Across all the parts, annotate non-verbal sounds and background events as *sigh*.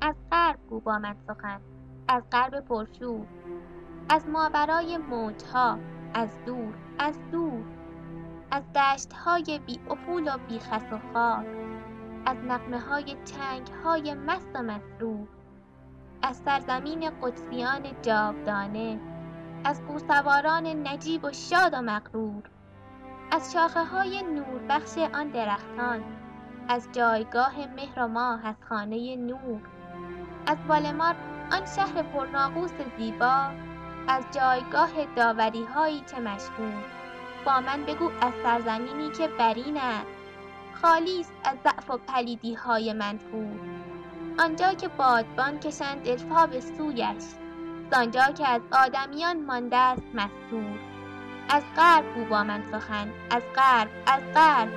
از غرب گو با من سخن از غرب پرشور از ماورای موجها از دور از دور از دشتهای بی افول و بی خس و خار از نقمه های چنگ های مست و مسرور از سرزمین قدسیان جاودانه از کوسواران نجیب و شاد و مغرور از شاخه های نوربخش آن درختان از جایگاه مهر و ماه از خانه نور. از والمار آن شهر پرناقوس زیبا از جایگاه داوری هایی چه مشهور. با من بگو از سرزمینی که برین است. خالی است از ضعف و پلیدی های منفور. آنجا که بادبان کشند دلها به سویش زآنجا که از آدمیان مانده است مستور. از غرب گو با من سخن از غرب از غرب.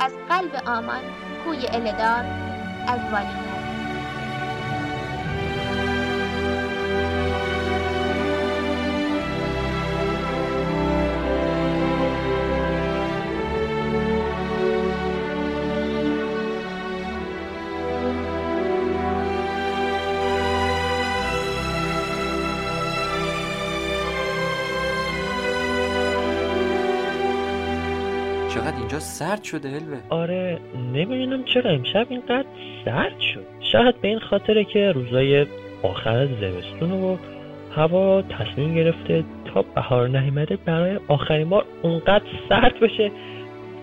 از قلب آمان کوی الدار از والینر سرد شده هلوه. آره نمی‌دونم چرا. امشب اینقدر سرد شد. شاید به این خاطره که روزای آخر زمستون و هوا تصمیم گرفته تا بهار نیامده برای آخرین بار اونقدر سرد بشه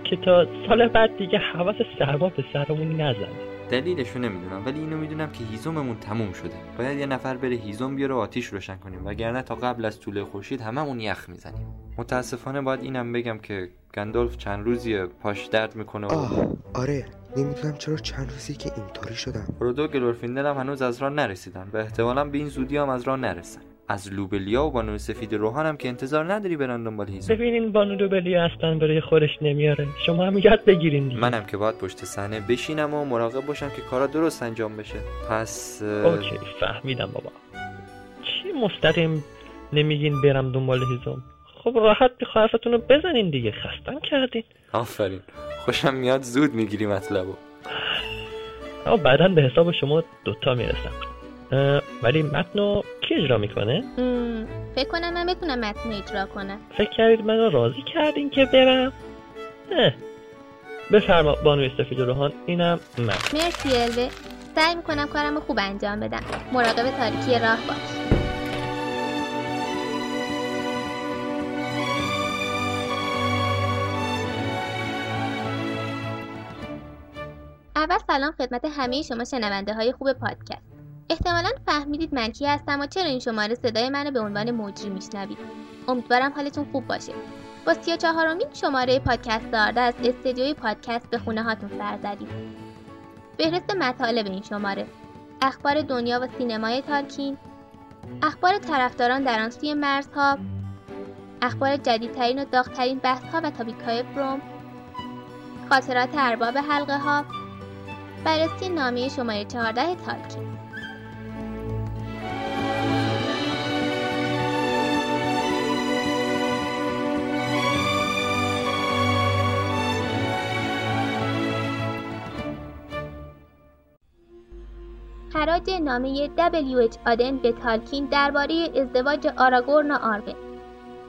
که تا سال بعد دیگه حواس سرما به سرمون نزنه. دلیلشو نمی‌دونم ولی اینو می‌دونم که هیزممون تموم شده. باید یه نفر بره هیزم بیاره و آتیش روشن کنیم. وگرنه تا قبل از طول خورشید هممون یخ می‌زنیم. متاسفانه باید اینم بگم که گندالف چند روزیه پاش درد می‌کنه و آه آره. نمی‌دونم چرا چند روزی که اینطوری شدم. فرودو و گلورفیندل هم هنوز از راه نرسیدن و احتمالا به این زودی هم از راه نرسن. از لوبلیا و بانو سفید روحان هم که انتظار نداری برن دنبال هیزم. ببینین بانو لوبلیا اصلا به روی خودش نمیاره. شما هم یاد بگیرین دیگه. منم که باید پشت صحنه بشینم و مراقب باشم که کارا درست انجام بشه. پس OK فهمیدم بابا. چی مستقیم نمیگین برم دنبال هیزم؟ خب راحت بی حرفتون رو بزنین دیگه. خستم کردین. آفرین. خوشم میاد زود می‌گیری مطلبو. اما بعدا به حساب شما دوتا می‌رسم. ولی متنو کی اجرا می‌کنه؟ فکر کنم من بتونم متن اجرا کنم. فکر کردید منو راضی کردین که برم؟ نه بفرما بانوی سفید روحان اینم من. مرسی الوه. سعی می‌کنم کارم رو خوب انجام بدم. مراقب تاریکی راه باش. اول سلام خدمت همه شما شنونده های خوب پادکست. احتمالا فهمیدید من کی هستم و چرا این شماره صدای منو به عنوان مجری میشنوید. امیدوارم حالتون خوب باشه. با سی و چهارمین شماره پادکست دارده از استدیوی پادکست به خونه هاتون سر زدیم فهرست مطالب این شماره. اخبار دنیا و سینمای تالکین. اخبار طرفداران در آن سوی مرزها. اخبار جدیدترین و داغترین بحثها و تاپیکهای فروم خاطرات ارباب حلقه ها بررسی نامه شماره 14 تالکین. خراج نامه WH آدن به تالکین درباره ازدواج آراگورن و آرون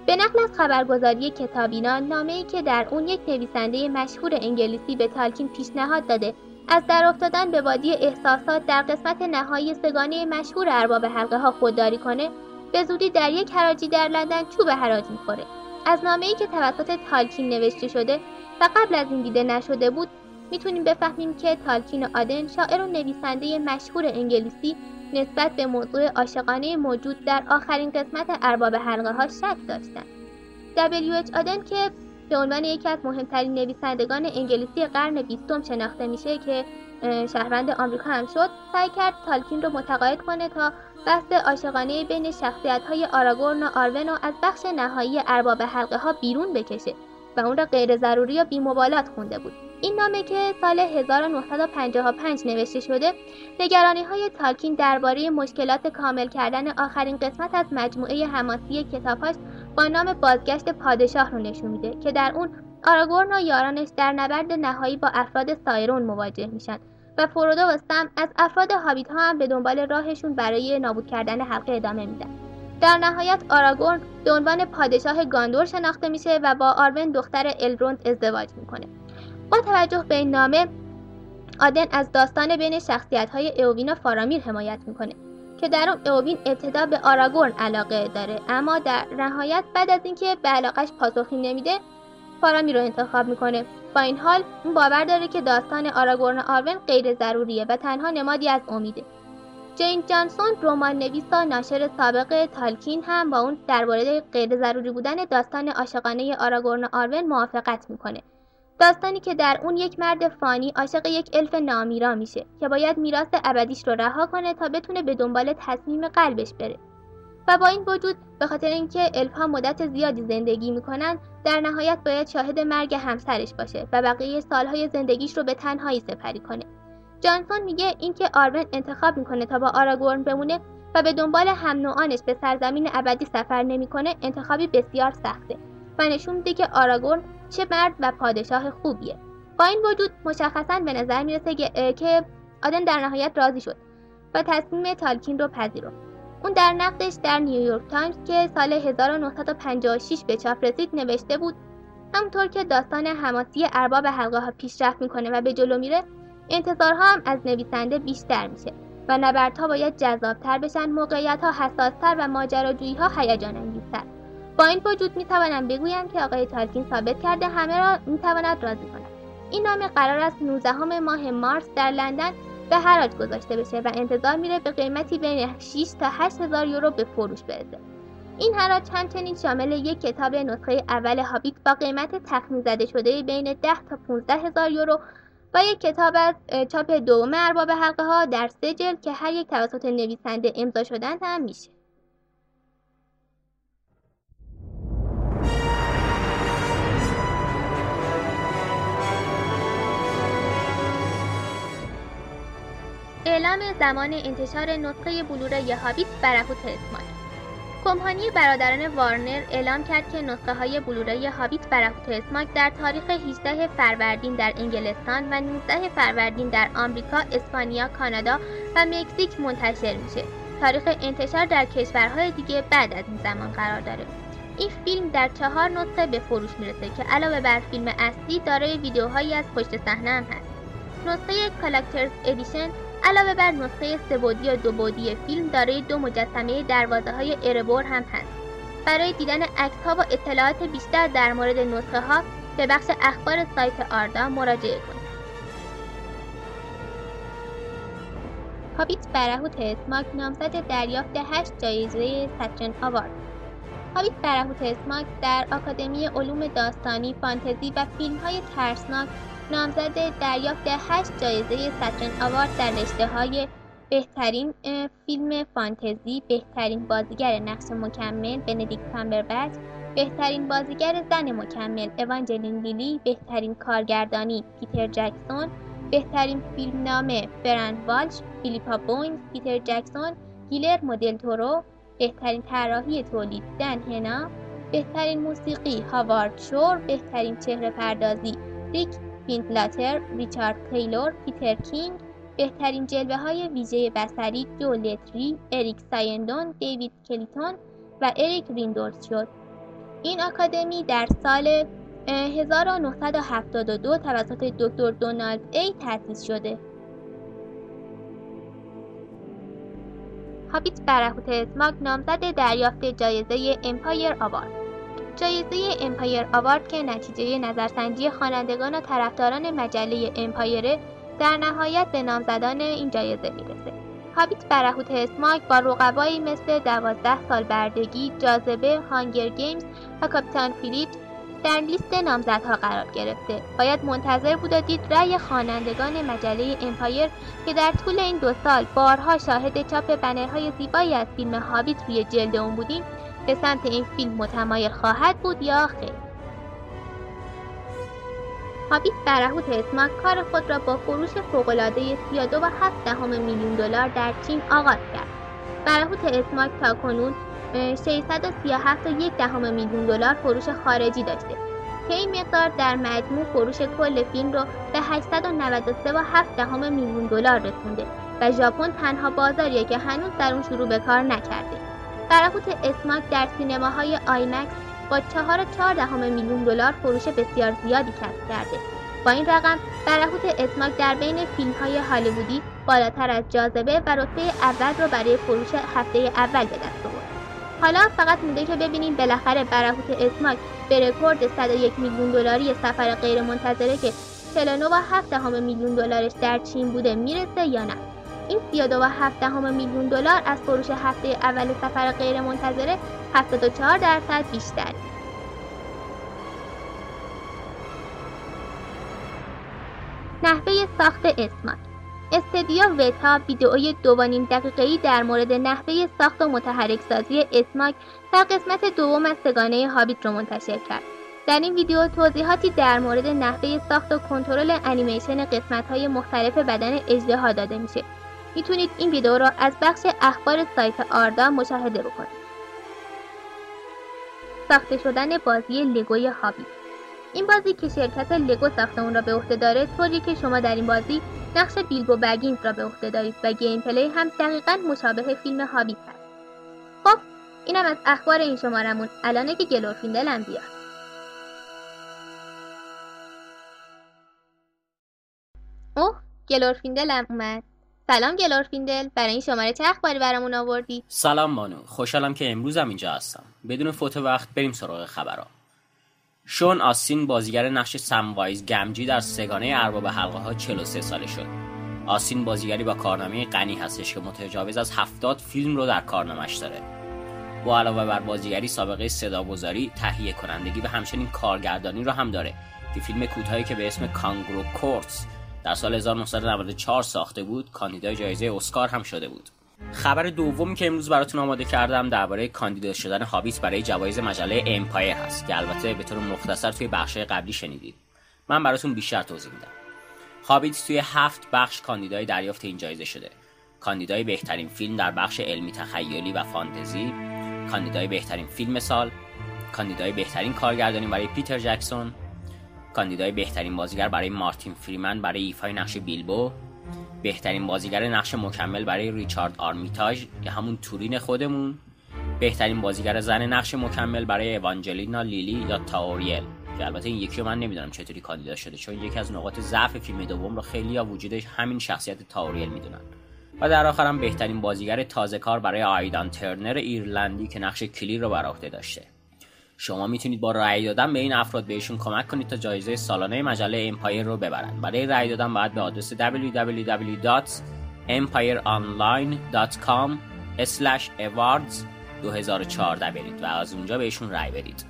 به نقل از خبرگزاری کتابینا نامه‌ای که در اون یک نویسنده مشهور انگلیسی به تالکین پیشنهاد داده از در افتادن به وادی احساسات در قسمت نهایی سگانه مشهور ارباب حلقه ها خودداری کنه به زودی در یک حراجی در لندن چوب حراج می‌خوره. از نامه‌ای که توسط تالکین نوشته شده و قبل از این دیده نشده بود می‌تونیم بفهمیم که تالکین آدن شاعر و نویسنده مشهور انگلیسی نسبت به موضوع عاشقانه موجود در آخرین قسمت ارباب حلقه ها شک داشتند. W.H. آدن که به عنوان یکی از مهمترین نویسندگان انگلیسی قرن بیستم شناخته میشه که شهروند آمریکا هم شد سعی کرد تالکین رو متقاعد کنه تا بحث عاشقانه بین شخصیت های آراگورن و آرون رو از بخش نهایی ارباب حلقه ها بیرون بکشه و اون را غیر ضروری و بیمبالات خونده بود این نامه که سال 1955 نوشته شده نگرانی های تالکین درباره مشکلات کامل کردن آخرین قسمت از مجموعه حماسی کتابهاش با نام بازگشت پادشاه رو نشون میده که در اون آراگورن و یارانش در نبرد نهایی با افراد سایرون مواجه میشن و فرودو و سم از افراد هابیت ها هم به دنبال راهشون برای نابود کردن حلقه ادامه میدن. در نهایت آراگورن به عنوان پادشاه گاندور شناخته میشه و با آرون دختر الروند ازدواج می‌کنه. با توجه به این نامه آدن از داستان بین شخصیت های اووین و فارامیر حمایت می‌کنه که در اون اووین ابتدا به آراگورن علاقه داره. اما در نهایت بعد از اینکه به علاقش پاسخی نمیده فارامیر رو انتخاب می‌کنه. با این حال اون باور داره که داستان آراگورن آرون غیر ضروریه و تنها نمادی از امیده. جین جانسون رمان نویس و ناشر سابق تالکین هم با اون درباره غیر ضروری بودن داستان عاشقانه آراگورن آرون موافقت می‌کنه. داستانی که در اون یک مرد فانی عاشق یک الف نامیرا میشه که باید میراث ابدیش رو رها کنه تا بتونه به دنبال تصمیم قلبش بره. و با این وجود به خاطر اینکه الفها مدت زیادی زندگی می‌کنن در نهایت باید شاهد مرگ همسرش باشه و بقیه سالهای زندگیش رو به تنهایی سپری کنه. جانسون میگه اینکه آروِن انتخاب می‌کنه تا با آراگورن بمونه و به دنبال هم نوعانش به سرزمین ابدی سفر نمی‌کنه انتخابی بسیار سخته. نشون میده که آراگورن چه مرد و پادشاه خوبیه. با این وجود مشخصا به نظر می‌رسه که آدن در نهایت راضی شد و تصمیم تالکین رو پذیرفت. اون در نقدش در نیویورک تایمز که سال 1956 به چاپ رسید نوشته بود همونطور که داستان حماسی ارباب حلقه ها پیشرفت می‌کنه و به جلو میره انتظارها هم از نویسنده بیشتر میشه و نبردها باید جذابتر بشن موقعیت ها حساستر و ماجراجویی ها هیجان انگیزتر با این وجود می‌توانم بگویم که آقای تالکین ثابت کرده همه را می‌تواند راضی کند. این نامه قرار است 19 ماه مارس در لندن به حراج گذاشته بشه و انتظار میره به قیمتی بین 6 تا 8 هزار یورو به فروش برسه. این حراج همچنین شامل یک کتاب نسخه اول هابیت با قیمت تخمین زده شده بین 10 تا 15 هزار یورو و یک کتاب از چاپ دوم ارباب حلقه ها در سه جلد که هر یک توسط نویسنده امضا شدن هم میشه. اعلام زمان انتشار نسخه بلوره هابیت برهوت اسماک کمپانی برادران وارنر اعلام کرد که نسخه های بلوره هابیت برهوت اسماک در تاریخ 18 فروردین در انگلستان و 19 فروردین در آمریکا، اسپانیا، کانادا و مکزیک منتشر میشه. تاریخ انتشار در کشورهای دیگه بعد از این زمان قرار داره. این فیلم در چهار نسخه به فروش می‌رسه که علاوه بر فیلم اصلی دارای ویدیوهایی از پشت صحنه هم هست. نسخه کالاکترز ادیشن علاوه بر نسخه سبودی و دو بودی فیلم دارای دو مجسمه دروازه های اربور هم هست. برای دیدن عکس ها و اطلاعات بیشتر در مورد نسخه ها به بخش اخبار سایت آردا مراجعه کنید. هابیت برهوت اسماگ نامزد دریافت هشت جایزه Saturn Award هابیت برهوت اسماگ در آکادمی علوم داستانی، فانتزی و فیلم های ترسناک نامزد دریافت هشت جایزه Saturn Award در رشته های بهترین فیلم فانتزی، بهترین بازیگر نقش مکمل بندیکت کامبربچ، بهترین بازیگر زن مکمل اوانجلین لیلی، بهترین کارگردانی پیتر جکسون، بهترین فیلم نامه فران والش، فیلیپا بوینز، پیتر جکسون، گیلرمو دل تورو، بهترین طراحی تولید دن هنا، بهترین موسیقی هاوارد شور، بهترین چهره پردازی ریک فیندلاتر، ریچارد تیلور، پیتر کینگ، بهترین جلوه های ویژه بصری جو لتری، اریک سایندون، دیوید کلیتون و اریک ریندورز شد. این آکادمی در سال 1972 توسط دکتر دونالد ای تأسیس شده. هابیت برهوت اسماک نامزد دریافت جایزه Empire Award. جایزه Empire Award که نتیجه نظرسنجی خوانندگان و طرفداران مجله امپایره در نهایت به نامزدان این جایزه می‌رسه. هابیت برهوت اسماک با رقبایی مثل دوازده سال بردگی، جاذبه، Hunger Games و کاپیتان فیلیپس در لیست نامزدها قرار گرفته باید منتظر بود و دید رأی خوانندگان مجله امپایر که در طول این دو سال بارها شاهد چاپ بنرهای زیبایی از فیلم هابیت روی جلد اون بودیم به سمت این فیلم متمایل خواهد بود یا خیر هابیت برهوت اسماک کار خود را با فروش فوقالعاده 32 و 7 دهم میلیون دلار در چین آغاز کرد برهوت اسماک تا کنون 637 و یک دهم میلیون دلار فروش خارجی داشته که این مقدار در مجموع فروش کل فیلم رو به 893 و 7 دهم میلیون دلار رسونده و ژاپن تنها بازاریه که هنوز در اون شروع به کار نکرده. برهوت اسماک در سینماهای آیمکس با 4 دهم میلیون دلار فروش بسیار زیادی کسب کرده. با این رقم برهوت اسماک در بین فیلم های هالیوودی بالاتر از جاذبه و رتبه اول رو برای فروش هفته اول به دست آورد. حالا فقط مونده که ببینیم بالاخره برهوت اسماک به رکورد 101 میلیون دلاری سفر غیر منتظره که 49 و 7 دهم میلیون دلارش در چین بوده می‌رسه یا نه این 32 و 7 دهم میلیون دلار از فروش هفته اول سفر غیر منتظره 74 درصد بیشتر نحوه ساخت اسماک استدیو وتا ویدئوی دوانیم دقیقه‌ای در مورد نحوه ساخت و متحرک سازی اسماک در قسمت دوم از سه‌گانه هابیت رو منتشر کرد. در این ویدیو توضیحاتی در مورد نحوه ساخت و کنترل انیمیشن قسمت‌های مختلف بدن اژدها داده میشه. می‌تونید این ویدیو را از بخش اخبار سایت آردا مشاهده بکنید. ساخته شدن بازی لگوی هابیت این بازی که شرکت لگو ساخت اون را به عهده داره طوری که شما در این بازی نقش بیلبو بگینز را به عهده دارید و gameplay هم دقیقا مشابه فیلم هابیت هست. خب اینم از اخبار این شمارمون. الانه که گلورفیندلم بیاد. اوه گلورفیندلم اومد. سلام گلورفیندل برای این شماره چه اخباری برامون آوردی سلام بانو خوشحالم که امروزم اینجا هستم بدون فوت وقت بریم سراغ خبرها شون آسین بازیگر نقش سموایز گمجی در سگانه ارباب حلقه ها 43 ساله شد. آستین بازیگری با کارنامه غنی هستش که متجاوز از 70 فیلم رو در کارنامش داره. با علاوه بر بازیگری سابقه صداگذاری، تهیه کنندگی و همچنین کارگردانی رو هم داره که فیلم کوتاهی که به اسم Kangaroo Court در سال 1994 ساخته بود، کاندیدای جایزه اسکار هم شده بود. خبر دومی که امروز براتون آماده کردم درباره کاندیدا شدن هابیت برای جوایز مجله امپایر هست که البته به طور مختصر توی بخش قبلی شنیدید. من براتون بیشتر توضیح میدم. هابیت توی هفت بخش کاندیدای دریافت این جایزه شده. کاندیدای بهترین فیلم در بخش علمی تخیلی و فانتزی کاندیدای بهترین فیلم سال کاندیدای بهترین کارگردانی برای پیتر جکسون کاندیدای بهترین بازیگر برای مارتین فریمن برای ایفای نقش بیلبو بهترین بازیگر نقش مکمل برای ریچارد آرمیتاژ که همون تورین خودمون بهترین بازیگر زن نقش مکمل برای اوانجلینا لیلی یا تاوریل. که البته این یکی رو من نمی‌دونم چطوری کاندیدا شده چون یکی از نقاط ضعف فیلم دوم رو خیلیا وجودش همین شخصیت تاوریل می‌دونن. و در آخرم بهترین بازیگر تازه کار برای آیدان ترنر ایرلندی که نقش کیلی رو بر داشته. شما می‌تونید با رأی دادن به این افراد بهشون کمک کنید تا جایزه سالانه مجله امپایر رو ببرن. برای رأی دادن باید به آدرس www.empireonline.com/awards 2014 برید و از اونجا بهشون رأی بدید.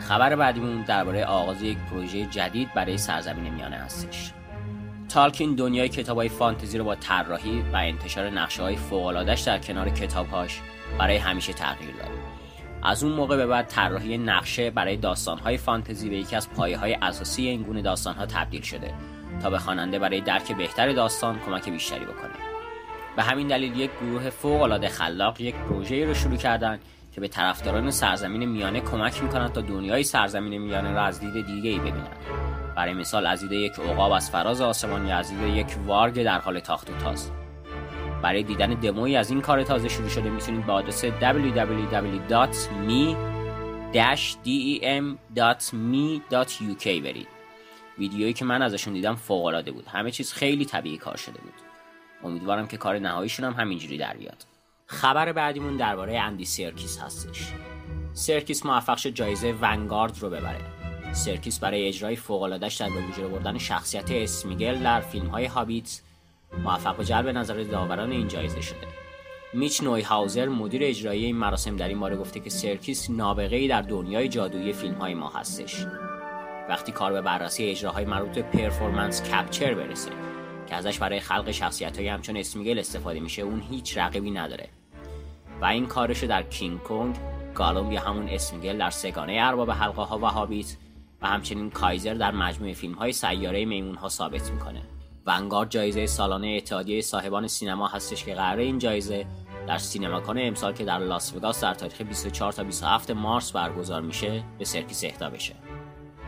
خبر بعدیمون درباره آغاز یک پروژه جدید برای سرزمین میانه هستش. تالکین دنیای کتابای فانتزی رو با طراحی و انتشار نقشه های در کنار کتابهاش برای همیشه تغییر داد. از اون موقع به بعد طراحی نقشه برای داستانهای فانتزی به یکی از پایه های اساسی این گونه داستانها تبدیل شده تا به خواننده برای درک بهتر داستان کمک بیشتری بکنه. به همین دلیل یک گروه فوق العاده خلاق یک پروژه رو شروع کردن که به طرفداران سرزمین میانه کمک می‌کنند تا دنیای سرزمین میانه را از دید دیگه ای ببینند برای مثال از یک عقاب از فراز آسمان یا از یک وارگ در حال تاخت و تاز. برای دیدن دموی از این کار تازه شروع شده. می‌تونید به آدرس www.me dem.me.uk برید. ویدیویی که من ازشون دیدم فوق العاده بود. همه چیز خیلی طبیعی کار شده بود. امیدوارم که کار نهاییشون هم همینجوری در بیاد. خبر بعدیمون درباره اندی سرکیس هستش. سرکیس موفق شد جایزه ونگارد رو ببره. سرکیس برای اجرای فوق‌العاده‌اش در به وجود آوردن شخصیت اسمیگل در فیلم‌های هابیت موفق به جلب نظر داوران این جایزه شده. میچ نوی هاوزر مدیر اجرایی این مراسم در این باره گفته که سرکیس نابغه ای در دنیای جادویی فیلم های ما هستش. وقتی کار به بررسی اجراهای مربوط به performance capture برسه که ازش برای خلق شخصیت های همچون اسمیگل استفاده میشه اون هیچ رقیبی نداره. و این کارشو در کینگ کونگ گالوم یا همون اسمیگل در سه‌گانه ارباب حلقه ها و هابیت و همچنین کایزر در مجموعه فیلم های سیاره میمون ها ثابت می‌کنه. ونگارد جایزه سالانه اتحادیه صاحبان سینما هستش که قراره این جایزه در سینماکان امسال که در لاس وگاس در تاریخ 24 تا 27 مارس برگزار میشه به سرکیس اهدا بشه.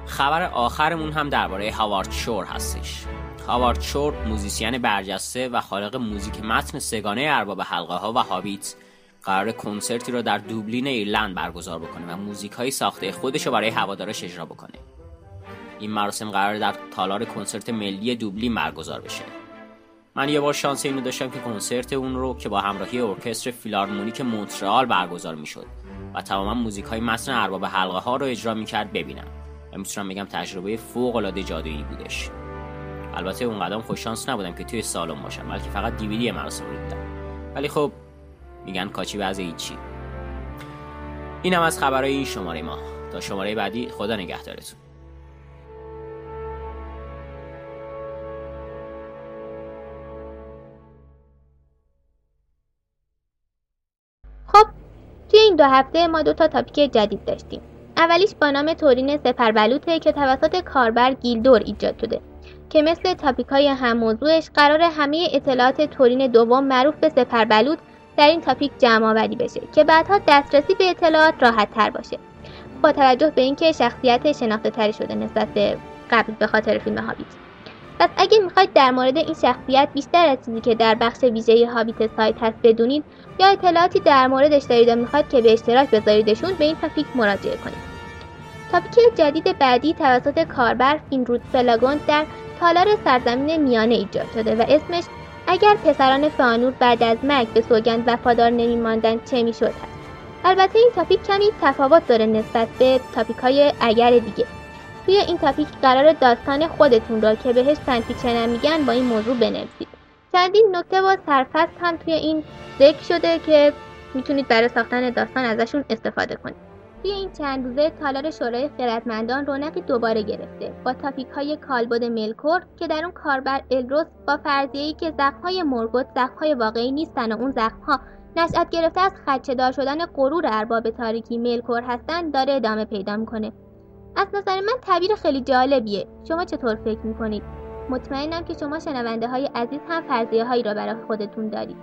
خبر آخرمون هم درباره هاوارد شور هستش. هاوارد شور موزیسین برجسته و خالق موزیک متن سه‌گانه ارباب حلقه ها و هابیت قراره کنسرتی رو در دوبلین ایرلند برگزار بکنه و موزیک های ساخته خودش رو برای هوادارش اجرا بکنه. این مراسم قراره در تالار کنسرت ملی دوبلین برگزار بشه. من یه بار شانس اینو داشتم که کنسرت اون رو که با همراهی ارکستر فیلارمونیک مونترال برگزار می‌شد و تماما موزیک های متن ارباب حلقه ها رو اجرا می‌کرد ببینم. و می‌تونم بگم تجربه فوق العاده جادویی بودش. البته اون قدم خوش شانس نبودم که توی سالن باشم بلکه فقط دیویدی مراسم رو دیدم. ولی خب میگن کاچی بعض هیچی اینم از خبرهای این شماره ما. تا شماره بعدی خدا نگهدارتون. دو هفته ما دو تا topic جدید داشتیم. اولیش با نام تورین سپربلوطه که توسط کاربر گیلدور ایجاد شده که مثل topic های هم موضوعش قراره همه اطلاعات تورین دوم معروف به سپربلوط در این topic جمع آوری بشه که بعدها دسترسی به اطلاعات راحت تر باشه. با توجه به اینکه شخصیت شناخته تری شده نسبت به قبل به خاطر فیلم هابیت. پس اگه می‌خواید در مورد این شخصیت بیشتر از چیزی که در بخش ویژه هابیت سایت هست بدونید یا اطلاعاتی در موردش دارید و می‌خواید که به اشتراک بذاریدشون به این topic مراجعه کنید. topic جدید بعدی توسط کاربر فینرود فلاگوند در تالار سرزمین میانه ایجاد شده و اسمش اگر پسران فئانور بعد از مرگ به سوگند وفادار نمیماندند چه می‌شد؟ البته این topic کمی تفاوت داره نسبت به topic های اگر دیگه. توی این topic قراره داستان خودتون را که بهش fanfiction میگن با این موضوع بنویسید. چندین نکته و سرفست هم توی این ذکر شده که می‌تونید برای ساختن داستان ازشون استفاده کنید. توی این چند روزه تالار شورای خردمندان رونقی دوباره گرفته با تاپیک های کالبد ملکور که در اون کاربر الروس با فرضیه‌ای که زخم‌های مرگوت زخم‌های واقعی نیستن و اون زخم‌ها نشأت گرفته از خدشه‌دار شدن غرور ارباب تاریکی ملکور هستن داره ادامه پیدا می‌کنه. از نظر من تعبیر خیلی جالبیه. شما چطور فکر می‌کنید؟ مطمئنم که شما شنونده های عزیز هم فرضیه هایی را برای خودتون دارید.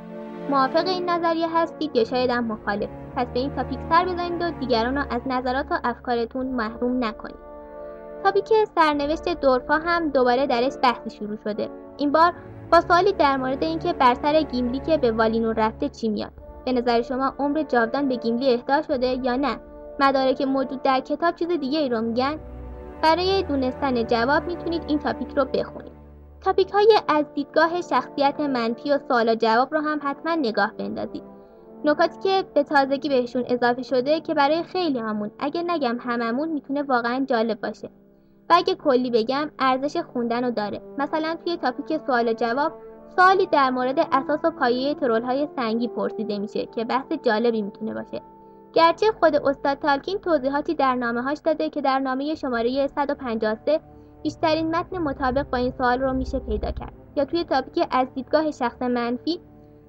موافق این نظریه هستید یا شاید هم مخالف؟ پس به این تاپیک سر بزنید و دیگران را از نظرات و افکارتون محروم نکنید. تاپیک سرنوشت dwarf ا هم دوباره درش بحثی شروع شده. این بار با سوالی در مورد اینکه بر سر گیملی که به والینور رفته چی میاد؟ به نظر شما عمر جاودان به گیملی اهدا شده یا نه؟ مدارک موجود در کتاب چیز دیگه ای رو میگن؟ برای دونستن جواب می‌تونید این تاپیک رو بخونید. تاپیک های از دیدگاه شخصیت منفی و سوال و جواب رو هم حتما نگاه بندازید. نکاتی که به تازگی بهشون اضافه شده که برای خیلی همون اگه نگم هممون می‌تونه واقعا جالب باشه. و اگه کلی بگم ارزش خوندن رو داره. مثلا توی تاپیک سوال و جواب سوالی در مورد اساس و پایه ترول های سنگی پرسیده میشه که بحث جالبی می‌تونه باشه. گرچه خود استاد تالکین توضیحاتی در نامه هاش داده که در نامه شماره 153 بیشترین متن مطابق با این سوال رو میشه پیدا کرد. یا توی تاپیک از دیدگاه شخص منفی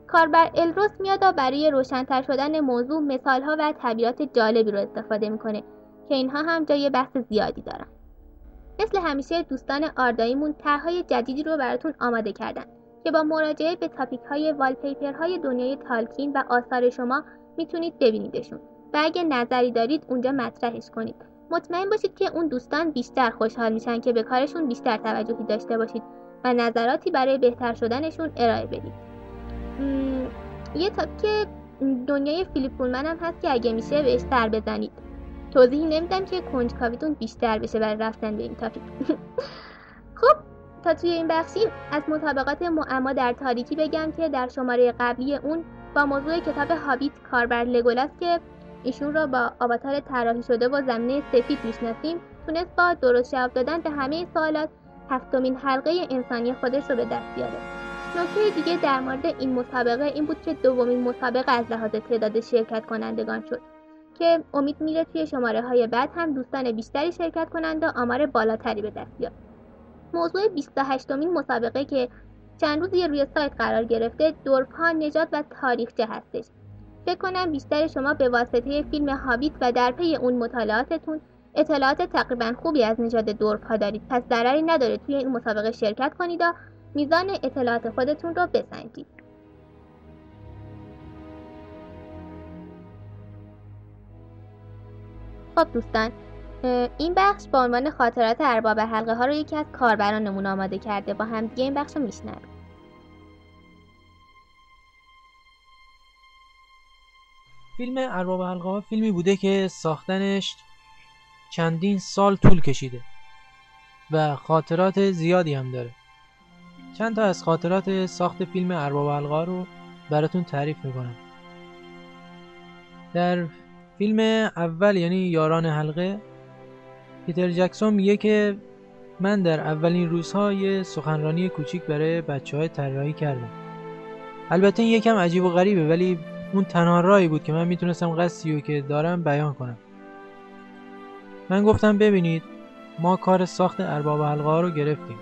کاربر الروس میاد و برای روشنتر شدن موضوع مثالها و طبیعات جالبی رو استفاده می‌کنه که اینها هم جای بحث زیادی دارن. مثل همیشه دوستان آرداییمون طرحهای جدیدی رو براتون آماده کردن که با مراجعه به تاپیک های والپیپر های دنیای تالکین و آثار شما می‌تونید ببینیدشون. و اگه نظری دارید اونجا مطرحش کنید. مطمئن باشید که اون دوستان بیشتر خوشحال میشن که به کارشون بیشتر توجهی داشته باشید و نظراتی برای بهتر شدنشون ارائه بدید. یه که دنیای فیلیپ پولمن هم هست که اگه میشه بهش سر بزنید. توضیحی نمیدم که کنجکاویتون بیشتر بشه برای رفتن به این تاپیک. *laughs* خب تا توی این بخشیم از مطابقات معما در تاریکی بگم که در شماره قبلی اون با موضوع کتاب هابیت کاربر لگولاس که ایشون را با آواتار طراحی شده و زمینه سفید می‌شناسیم. تونست با درست جواب دادن به همه سوالات هفتمین حلقه انسانی خودش رو به دست بیاره. نکته دیگه در مورد این مسابقه این بود که دومین مسابقه از لحاظ تعداد شرکت کنندگان شد که امید میره توی شماره های بعد هم دوستان بیشتری شرکت کنند و آمار بالاتری به دست بیاد. موضوع 28 مین مسابقه که چند روزی روی سایت قرار گرفته دورپا نجات و تاریخچه هستش. فکر کنم بیشتر شما به واسطه فیلم هابیت و در پی اون مطالعاتتون اطلاعات تقریبا خوبی از نژاد دورپا دارید. پس ضرری نداره توی این مسابقه شرکت کنید و میزان اطلاعات خودتون رو بسنجید. خب دوستان این بخش با عنوان خاطرات ارباب حلقه ها رو یکی از کاربرانمون آماده کرده. با هم دیگه این بخش رو میشنویم. فیلم ارباب حلقه ها فیلمی بوده که ساختنش چندین سال طول کشیده و خاطرات زیادی هم داره. چند تا از خاطرات ساخت فیلم ارباب حلقه ها رو براتون تعریف می‌کنم. در فیلم اول یعنی یاران حلقه پیتر جکسون میگه که من در اولین روزها یه سخنرانی کوچیک برای بچه های کردم. البته این یکم عجیب و غریبه ولی اون تنها راهی بود که من می‌تونستم قصدی که دارم بیان کنم. من گفتم ببینید ما کار ساخت ارباب حلقه ها رو گرفتیم.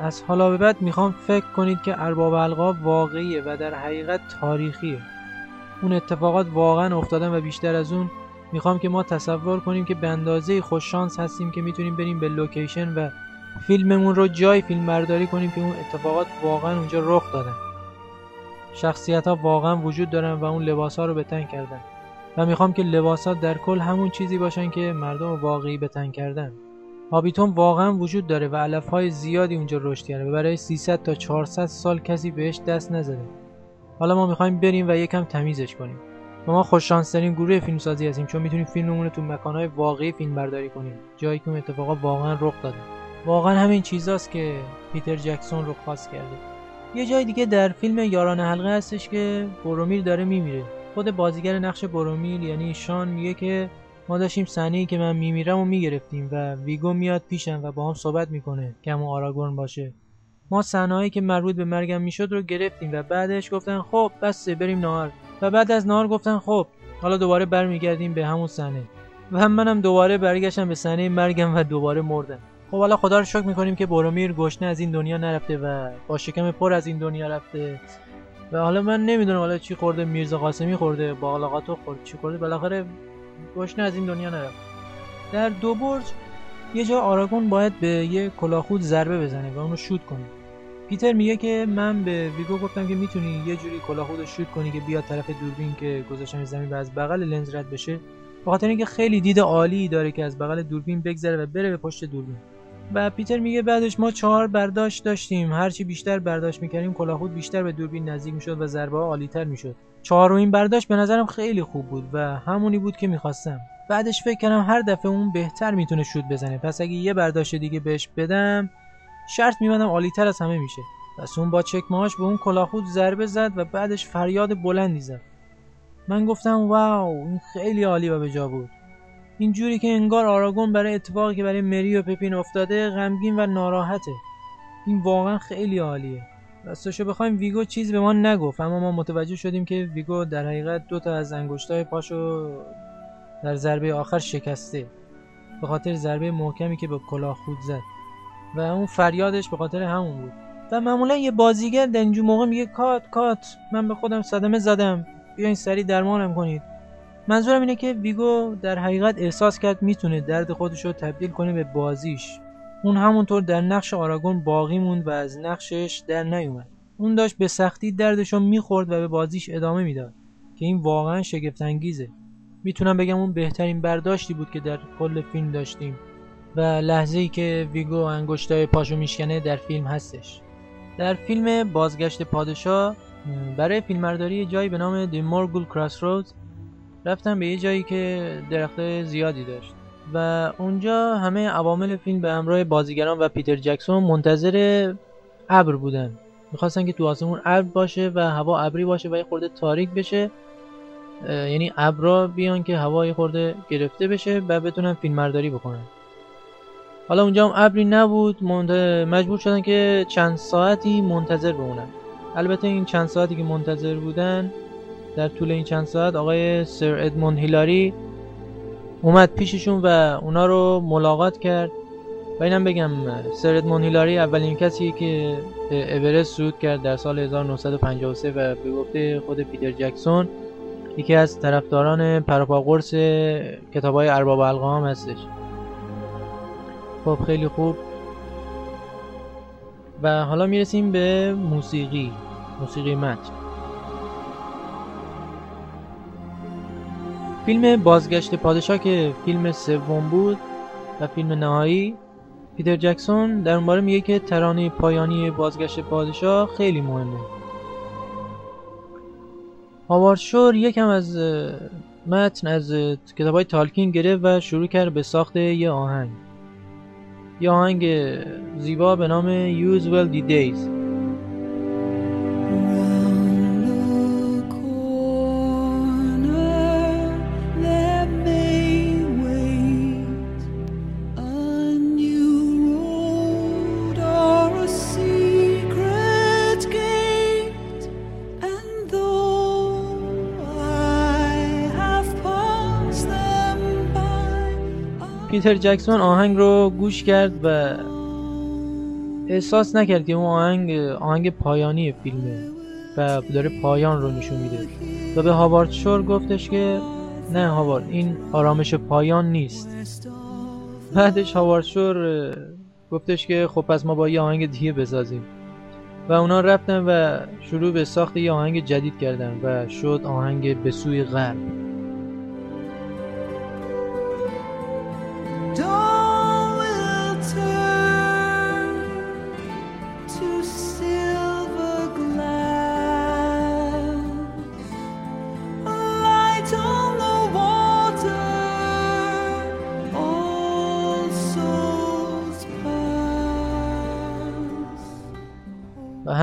از حالا به بعد می‌خوام فکر کنید که ارباب حلقه واقعیه و در حقیقت تاریخیه. اون اتفاقات واقعا افتادن و بیشتر از اون می‌خوام که ما تصور کنیم که به اندازه خوششانس هستیم که می‌تونیم بریم به لوکیشن و فیلممون رو جای فیلم برداری کنیم که اون اتفاقات واقعا اونجا رخ دادن. شخصیت ها واقعا وجود دارن و اون لباس ها رو به کردن. و می‌خوام که لباس ها در کل همون چیزی باشن که مردم واقعی به تن کردن. هابیتون واقعا وجود داره و علف های زیادی اونجا رشد کرده و برای 300 تا 400 سال کسی بهش دست نزده. حالا ما می‌خوایم بریم و یکم تمیزش کنیم. و ما خوششانسترین گروه فیلمسازی هستیم چون می‌تونیم فیلممون رو تو مکانهای واقعی فیلم برداری کنیم. جایی که اون اتفاقا واقعا رخ داده. واقعا همین چیزاست که پیتر جکسون رو خاص کرده. یه جای دیگه در فیلم یاران حلقه هستش که برومیل داره میمیره. خود بازیگر نقش برومیل یعنی شان میگه که ما داشتیم صحنه که من میمیرم و می‌گرفتیم و ویگو میاد پیشم و با هم صحبت می‌کنه که همون آراگورن باشه. ما صحنه‌ای که مربوط به مرگم می‌شد رو گرفتیم و بعدش گفتن خب بسه بریم نهار. و بعد از نهار گفتن خب حالا دوباره برمیگردیم به همون صحنه. و هم منم دوباره برگشتم به صحنه مرگم و دوباره مردم. خب حالا خدا رو شکر می‌کنیم که برومیر گشنه از این دنیا نرفته و با شکم پر از این دنیا رفته. و حالا من نمی‌دونم حالا چی خورده میرزا قاسمی خورده باقلاقاتو خورد چی خورده؟ بالاخره گشنه از این دنیا نرفت. در دو برج یه جا آراگون باید به یه کلاخود ضربه بزنه و اونو شوت کنه. پیتر میگه که من به ویگو گفتم که می‌تونی یه جوری کلاهخود رو شوت کنی که بیاد طرف دوربین که گذاشتم زمین و از بغل لنز رد بشه. به خاطر اینکه خیلی دید عالی داره که از بغل دوربین بگذره و بره به پشت دوربین. و پیتر میگه بعدش ما چهار برداشت داشتیم. هرچی بیشتر برداشت می‌کردیم کلاهخود بیشتر به دوربین نزدیک می‌شد و ضربه ها عالیتر می‌شد. این برداشت به نظرم خیلی خوب بود و همونی بود که می‌خواستم. بعدش فکر کردم هر دفعه اون بهتر می‌تونه شوت بزنه. پس اگه یه برداشت دیگه بهش بدم شرط میبندم عالیتر از همه میشه. پس اون با چکمهاش به اون کلاخود ضربه زد و بعدش فریاد بلندی زد. من گفتم واو این خیلی عالی و بجا بود. اینجوری که انگار آراگون برای اتفاقی که برای مری و پپین افتاده غمگین و ناراحته. این واقعا خیلی عالیه. راستشو بخوایم ویگو چیز به ما نگفت اما ما متوجه شدیم که ویگو در حقیقت دو تا از انگشتای پاشو در ضربه آخر شکسته. به خاطر ضربه محکمی که به کلاه خود زد. و اون فریادش به خاطر همون بود. و معمولا یه بازیگر در اینجور موقع میگه کات کات من به خودم صدمه زدم. بیاین سریع درمانم کنید. منظورم اینه که ویگو در حقیقت احساس کرد می‌تونه درد خودش رو تبدیل کنه به بازیش. اون همونطور در نقش آراگون باقی موند و از نقشش در نیومد. اون داشت به سختی دردش رو می‌خورد و به بازیش ادامه می‌داد که این واقعا شگفت انگیزه می‌تونم بگم اون بهترین برداشتی بود که در کل فیلم داشتیم و لحظه ای که ویگو انگشتای پاشو میشکنه در فیلم هستش. در فیلم بازگشت پادشاه برای فیلمبرداری جایی به نام دی مورگول رفتم به یه جایی که درخت زیادی داشت. و اونجا همه عوامل فیلم به همراه بازیگران و پیتر جکسون منتظر ابر بودن. می‌خواستن که تو آسمون ابر باشه و هوا ابری باشه و یه خورده تاریک بشه. یعنی ابرا بیان که هوا یه خورده گرفته بشه و بتونن فیلم برداری بکنن. حالا اونجا هم ابری نبود مجبور شدن که چند ساعتی منتظر بمونن. البته این چند ساعتی که منتظر بودن در طول این چند ساعت آقای سر ادموند هیلاری اومد پیششون و اونا رو ملاقات کرد. و اینم بگم سر ادموند هیلاری اولین کسی که اورست صعود کرد در سال 1953 و به گفته خود پیتر جکسون یکی از طرفداران پروپاگورس کتاب های ارباب القام هستش. خب خیلی خوب. و حالا می‌رسیم به موسیقی موسیقی متن. فیلم بازگشت پادشاه که فیلم سوم بود و فیلم نهایی پیتر جکسون در اون باره میگه که ترانه پایانی بازگشت پادشاه خیلی مهمه. هاوارد شور یکم از متن از کتاب های تالکین گرفت و شروع کرد به ساخت یه آهنگ. یه آهنگ زیبا به نام Use Well The Days. پیتر جکسون آهنگ رو گوش کرد و احساس نکرد که اون آهنگ آهنگ پایانی فیلمه و داره پایان رو نشون میده. و به هاوارد شور گفتش که نه هاوارد این آرامش پایان نیست. بعدش هاوارد شور گفتش که خب پس ما با یه آهنگ دیگه بسازیم. و اونا رفتن و شروع به ساخت یه آهنگ جدید کردن و شد آهنگ به سوی غرب.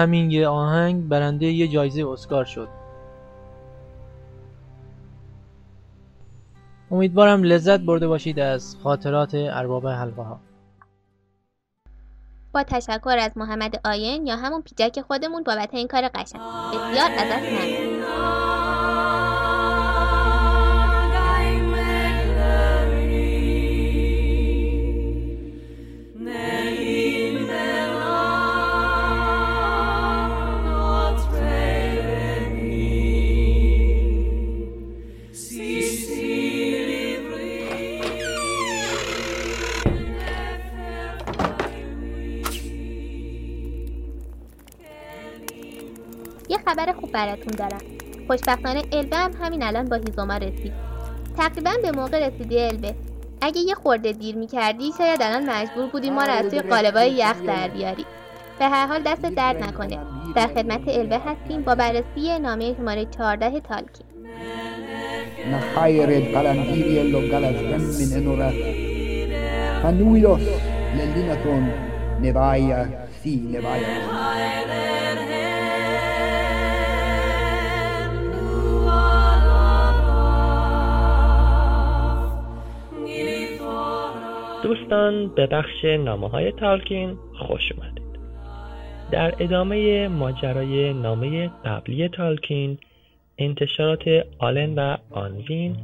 همین یه آهنگ برنده یه جایزه اسکار شد. امیدوارم لذت برده باشید از خاطرات ارباب حلقه ها با تشکر از محمد آین یا همون پیجک خودمون بابت این کار قشنگ. بسیار ازت ممنون. براتون دارم. خوشبختانه البه هم همین الان با هیزوما رسید. تقریبا به موقع رسیدی البه اگه یه خورده دیر می‌کردی شاید الان مجبور بودی ما رو از توی قالبای یخ در بیاری. به هر حال دست درد نکنه. در خدمت البه هستیم با بررسی نامه شماره 14 تالکین نخير القلنديري اللي قلز من انورا فنويلوس لليناتون نبايا سي نبايا دوستان به بخش نامه های تالکین. خوش اومدید. در ادامه ماجرای نامه قبلی تالکین انتشارات آلن و آنوین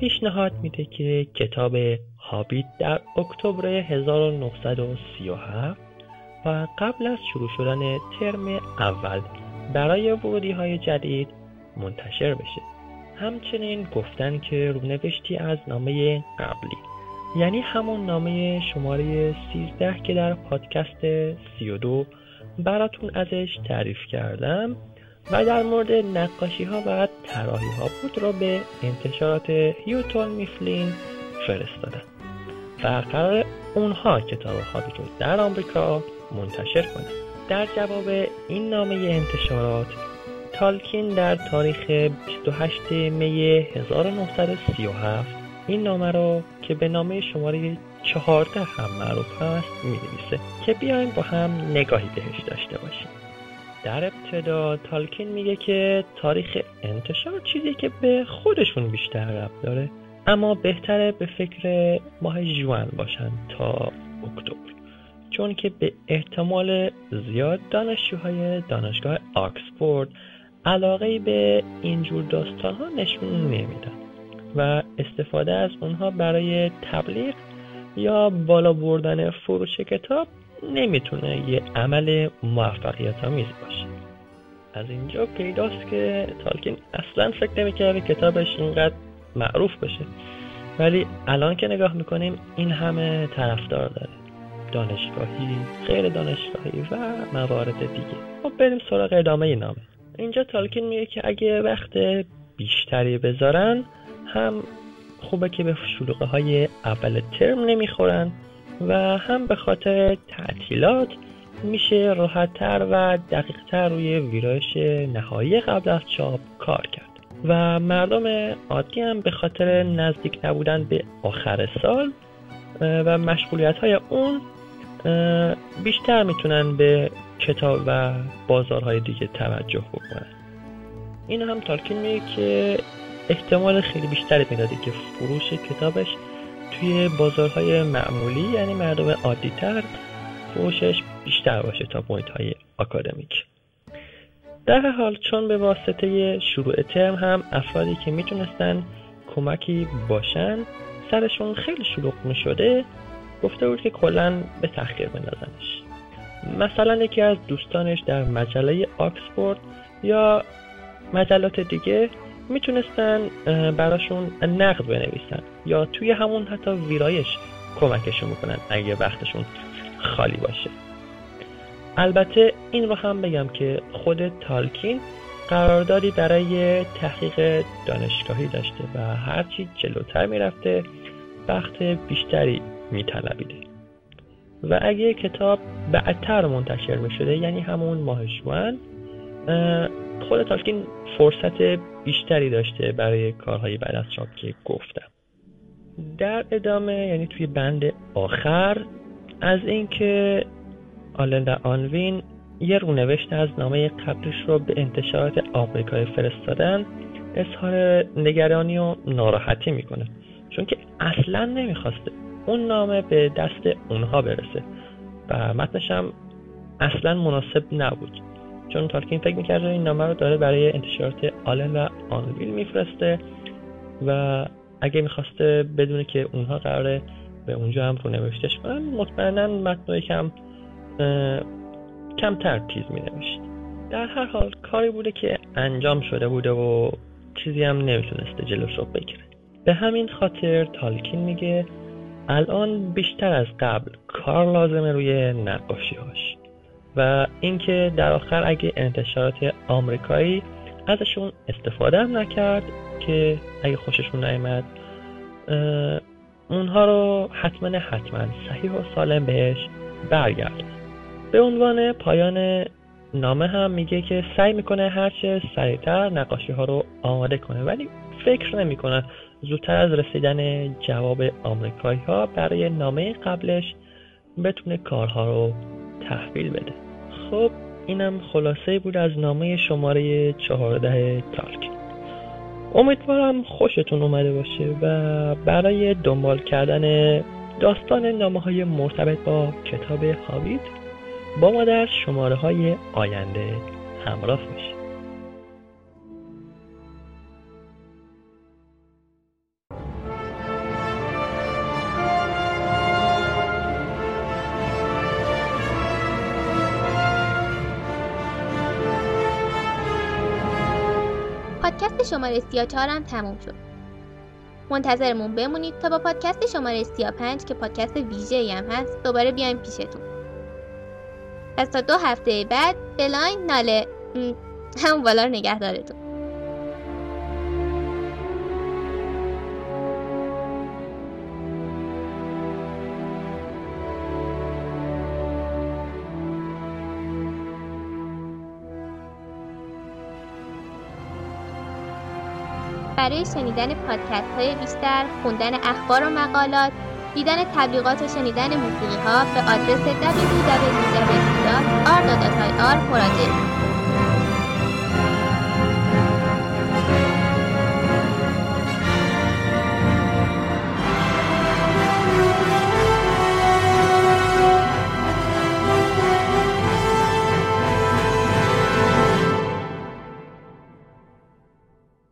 پیشنهاد میده که کتاب هابیت در اکتبر 1937 و قبل از شروع شدن ترم اول برای ورودی های جدید منتشر بشه. همچنین گفتن که رونوشتی از نامه قبلی. یعنی همون نامه شماره 13 که در پادکست 32 براتون ازش تعریف کردم و در مورد نقاشی ها و طراحی ها بود رو به انتشارات هیوتون میفلین فرستادن و قرار اونها کتاب هابیت رو در آمریکا منتشر کنند در جواب این نامه انتشارات تالکین در تاریخ 28 می 1937 این نامه رو که به نامه شماره 14 هم معروف هست می نویسه که بیایم با هم نگاهی بهش داشته باشیم. در ابتدا تالکین میگه که تاریخ انتشار چیزی که به خودشون بیشتر رب داره اما بهتره به فکر ماه جوان باشن تا اکتبر. چون که به احتمال زیاد دانشجوهای دانشگاه آکسفورد علاقه به اینجور داستان ها نشون نمیدن. و استفاده از اونها برای تبلیغ یا بالا بردن فروش کتاب نمی‌تونه یه عمل موفقیت آمیز باشه. از اینجا پیداست که تالکین اصلا فکر نمی‌کرده کتابش اینقدر معروف بشه ولی الان که نگاه می‌کنیم این همه طرفدار داره. دانشگاهی غیر دانشگاهی و موارد دیگه. خب بریم سراغ ادامه نامه. اینجا تالکین میگه که اگه وقت بیشتری بذارن هم خوبه که به شلوغه های اول ترم نمی‌خورن و هم به خاطر تعطیلات میشه راحتتر و دقیقتر روی ویرایش نهایی قبل از چاپ کار کرد. و مردم عادی هم به خاطر نزدیک نبودن به آخر سال و مشغولیت های اون بیشتر می‌تونن به کتاب و بازارهای دیگه توجه بکنن. این هم تالکین میگه که احتمال خیلی بیشتری می‌داده که فروش کتابش توی بازارهای معمولی یعنی مردم عادی تر فروشش بیشتر باشه تا محیط های اکادمیک در حال چون به واسطه شروع ترم هم افرادی که می‌تونستن کمکی باشن سرشون خیلی شلوغ می‌شده گفته بود که کلا به تحقیر بندازنش. مثلا یکی از دوستانش در مجله آکسفورد یا مجلات دیگه می‌تونستن براشون نقد بنویسن یا توی همون حتی ویرایش کمکشون می‌کنن اگه وقتشون خالی باشه. البته این رو هم بگم که خود تالکین قراردادی برای تحقیق دانشگاهی داشته و هرچی جلوتر می‌رفته وقت بیشتری میطلبیده. و اگه کتاب بعدتر منتشر می‌شده یعنی همون ماه خود تالکین فرصت بیشتری داشته برای کارهای بعد از چاپ که گفتم. در ادامه یعنی توی بند آخر از اینکه آلن و آنوین یه رونوشت از نامه قبلش رو به انتشارات آمریکایی فرستادن اظهار نگرانی و ناراحتی می‌کنه. چون که اصلا نمی‌خواسته اون نامه به دست اونها برسه و متنش هم اصلا مناسب نبود. چون تالکین فکر می‌کرده این نامه رو داره برای انتشارات آلن و آنویل میفرسته و اگه می‌خواسته بدونه که اونها قراره به اونجا هم رو نوشتش کنن مطمئنا کم کمتر تیز می نوشت در هر حال کاری بوده که انجام شده بوده و چیزی هم نمی‌تونسته جلوش رو بگیره. به همین خاطر تالکین میگه الان بیشتر از قبل کار لازمه روی نقاشی هاش و اینکه در آخر اگه انتشارات آمریکایی ازشون استفاده هم نکرد که اگه خوششون نیامد اونها رو حتما حتما صحیح و سالم بهش برگرد. به عنوان پایان نامه هم میگه که سعی می‌کنه هرچه سریعتر نقاشی ها رو آماده کنه ولی فکر نمی‌کنه. زودتر از رسیدن جواب آمریکایی ها برای نامه قبلش بتونه کارها رو تحویل بده. خب اینم خلاصه بود از نامه شماره چهارده تالک. امیدوارم خوشتون اومده باشه و برای دنبال کردن داستان نامه های مرتبط با کتاب هاویت با ما در شماره های آینده همراه باشید. پادکست شماره 34 هم تموم شد. منتظرمون بمونید تا با پادکست شماره 35 که پادکست ویژه هم هست دوباره بیایم پیشتون. پس تا دو هفته بعد بلاین ناله. همون بالا رو نگهدارتون. برای شنیدن پادکست های بیشتر، خوندن اخبار و مقالات، دیدن تبلیغات و شنیدن موسیقی ها به آدرس www.r.ir مراجعه کنید.